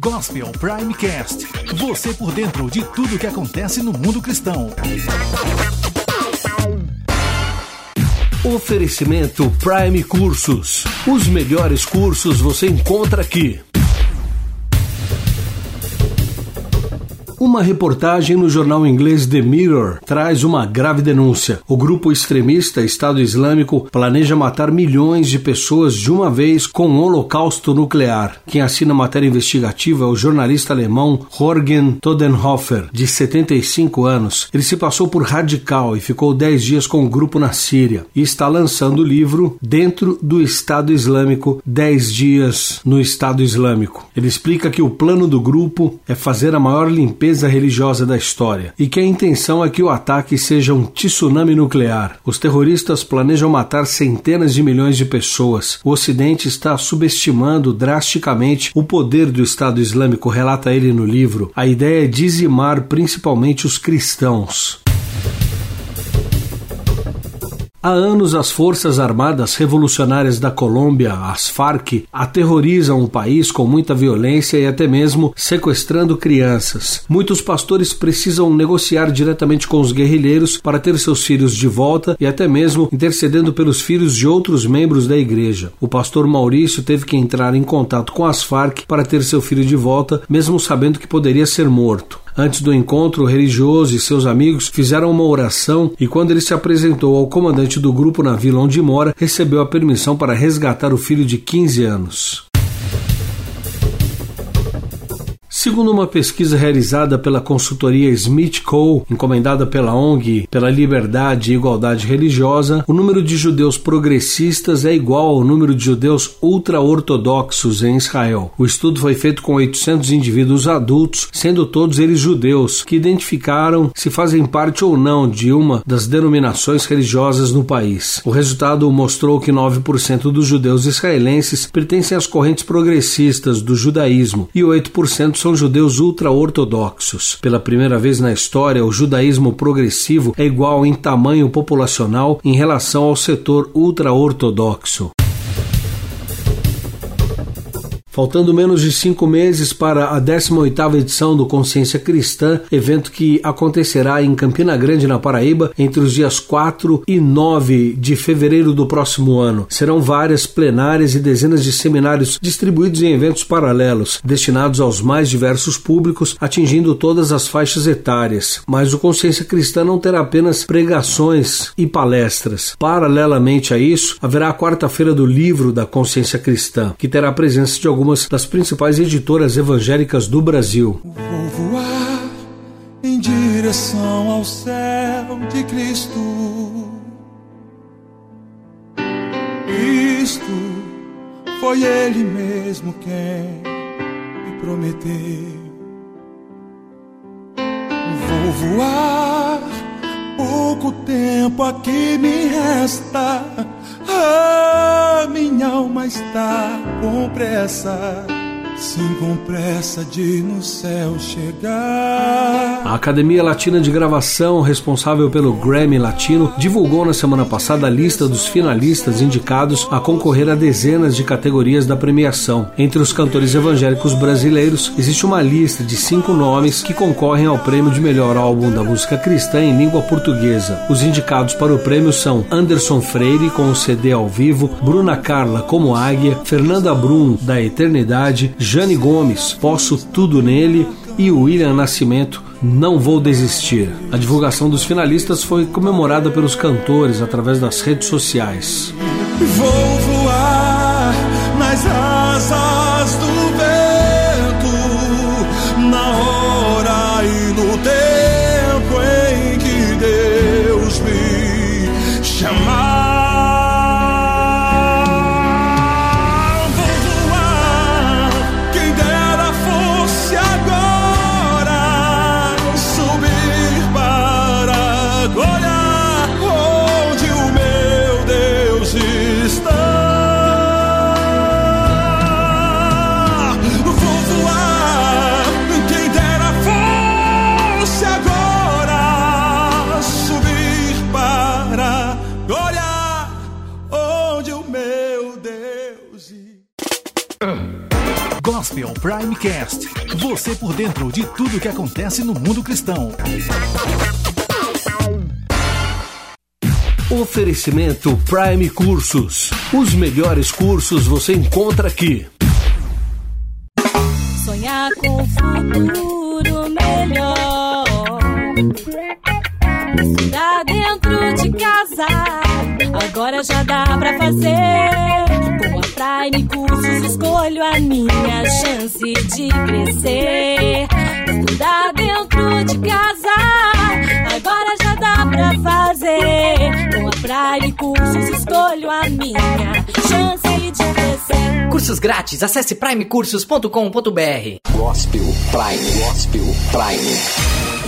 Gospel Primecast. Você por dentro de tudo que acontece no mundo cristão. Oferecimento Prime Cursos. Os melhores cursos você encontra aqui. Uma reportagem no jornal inglês The Mirror traz uma grave denúncia. O grupo extremista Estado Islâmico planeja matar milhões de pessoas de uma vez com um holocausto nuclear. Quem assina a matéria investigativa é o jornalista alemão Jorgen Todenhofer, de 75 anos. Ele se passou por radical e ficou 10 dias com o grupo na Síria e está lançando o livro Dentro do Estado Islâmico 10 dias no Estado Islâmico. Ele explica que o plano do grupo é fazer a maior limpeza religiosa da história e que a intenção é que o ataque seja um tsunami nuclear. Os terroristas planejam matar centenas de milhões de pessoas. O Ocidente está subestimando drasticamente o poder do Estado Islâmico, relata ele no livro. A ideia é dizimar principalmente os cristãos. Há anos, as Forças Armadas Revolucionárias da Colômbia, as FARC, aterrorizam o país com muita violência e até mesmo sequestrando crianças. Muitos pastores precisam negociar diretamente com os guerrilheiros para ter seus filhos de volta e até mesmo intercedendo pelos filhos de outros membros da igreja. O pastor Maurício teve que entrar em contato com as FARC para ter seu filho de volta, mesmo sabendo que poderia ser morto. Antes do encontro, o religioso e seus amigos fizeram uma oração e, quando ele se apresentou ao comandante do grupo na vila onde mora, recebeu a permissão para resgatar o filho de 15 anos. Segundo uma pesquisa realizada pela consultoria Smith Co., encomendada pela ONG pela Liberdade e Igualdade Religiosa, o número de judeus progressistas é igual ao número de judeus ultra-ortodoxos em Israel. O estudo foi feito com 800 indivíduos adultos, sendo todos eles judeus, que identificaram se fazem parte ou não de uma das denominações religiosas no país. O resultado mostrou que 9% dos judeus israelenses pertencem às correntes progressistas do judaísmo e 8% são são judeus ultra-ortodoxos. Pela primeira vez na história, o judaísmo progressivo é igual em tamanho populacional em relação ao setor ultra-ortodoxo. Faltando menos de cinco meses para a 18ª edição do Consciência Cristã, evento que acontecerá em Campina Grande, na Paraíba, entre os dias 4 e 9 de fevereiro do próximo ano. Serão várias plenárias e dezenas de seminários distribuídos em eventos paralelos, destinados aos mais diversos públicos, atingindo todas as faixas etárias. Mas o Consciência Cristã não terá apenas pregações e palestras. Paralelamente a isso, haverá a quarta-feira do livro da Consciência Cristã, que terá a presença de alguns algumas das principais editoras evangélicas do Brasil. Vou voar em direção ao céu de Cristo. Isto foi Ele mesmo quem me prometeu. Vou voar, pouco tempo aqui me resta minha alma está com pressa Sim, com pressa de no céu chegar. A Academia Latina de Gravação, responsável pelo Grammy Latino, divulgou na semana passada a lista dos finalistas indicados a concorrer a dezenas de categorias da premiação. Entre os cantores evangélicos brasileiros, existe uma lista de cinco nomes que concorrem ao prêmio de melhor álbum da música cristã em língua portuguesa. Os indicados para o prêmio são Anderson Freire com o CD ao vivo, Bruna Carla como Águia, Fernanda Brum da Eternidade, Jane Gomes, Posso Tudo Nele e William Nascimento, Não Vou Desistir. A divulgação dos finalistas foi comemorada pelos cantores através das redes sociais. Vou voar nas asas do vento, na hora e no tempo em que Deus me chamar. Gospel Primecast. Você por dentro de tudo que acontece no mundo cristão. Oferecimento Prime Cursos. Os melhores cursos você encontra aqui. Sonhar com um futuro melhor. Estudar dentro de casa. Agora já dá pra fazer. Com a Prime Cursos escolho a minha chance de crescer. Estudar dentro de casa. Agora já dá pra fazer. Com a Prime Cursos escolho a minha chance de crescer. Cursos grátis, acesse primecursos.com.br. Gospel Prime, Gospel Prime.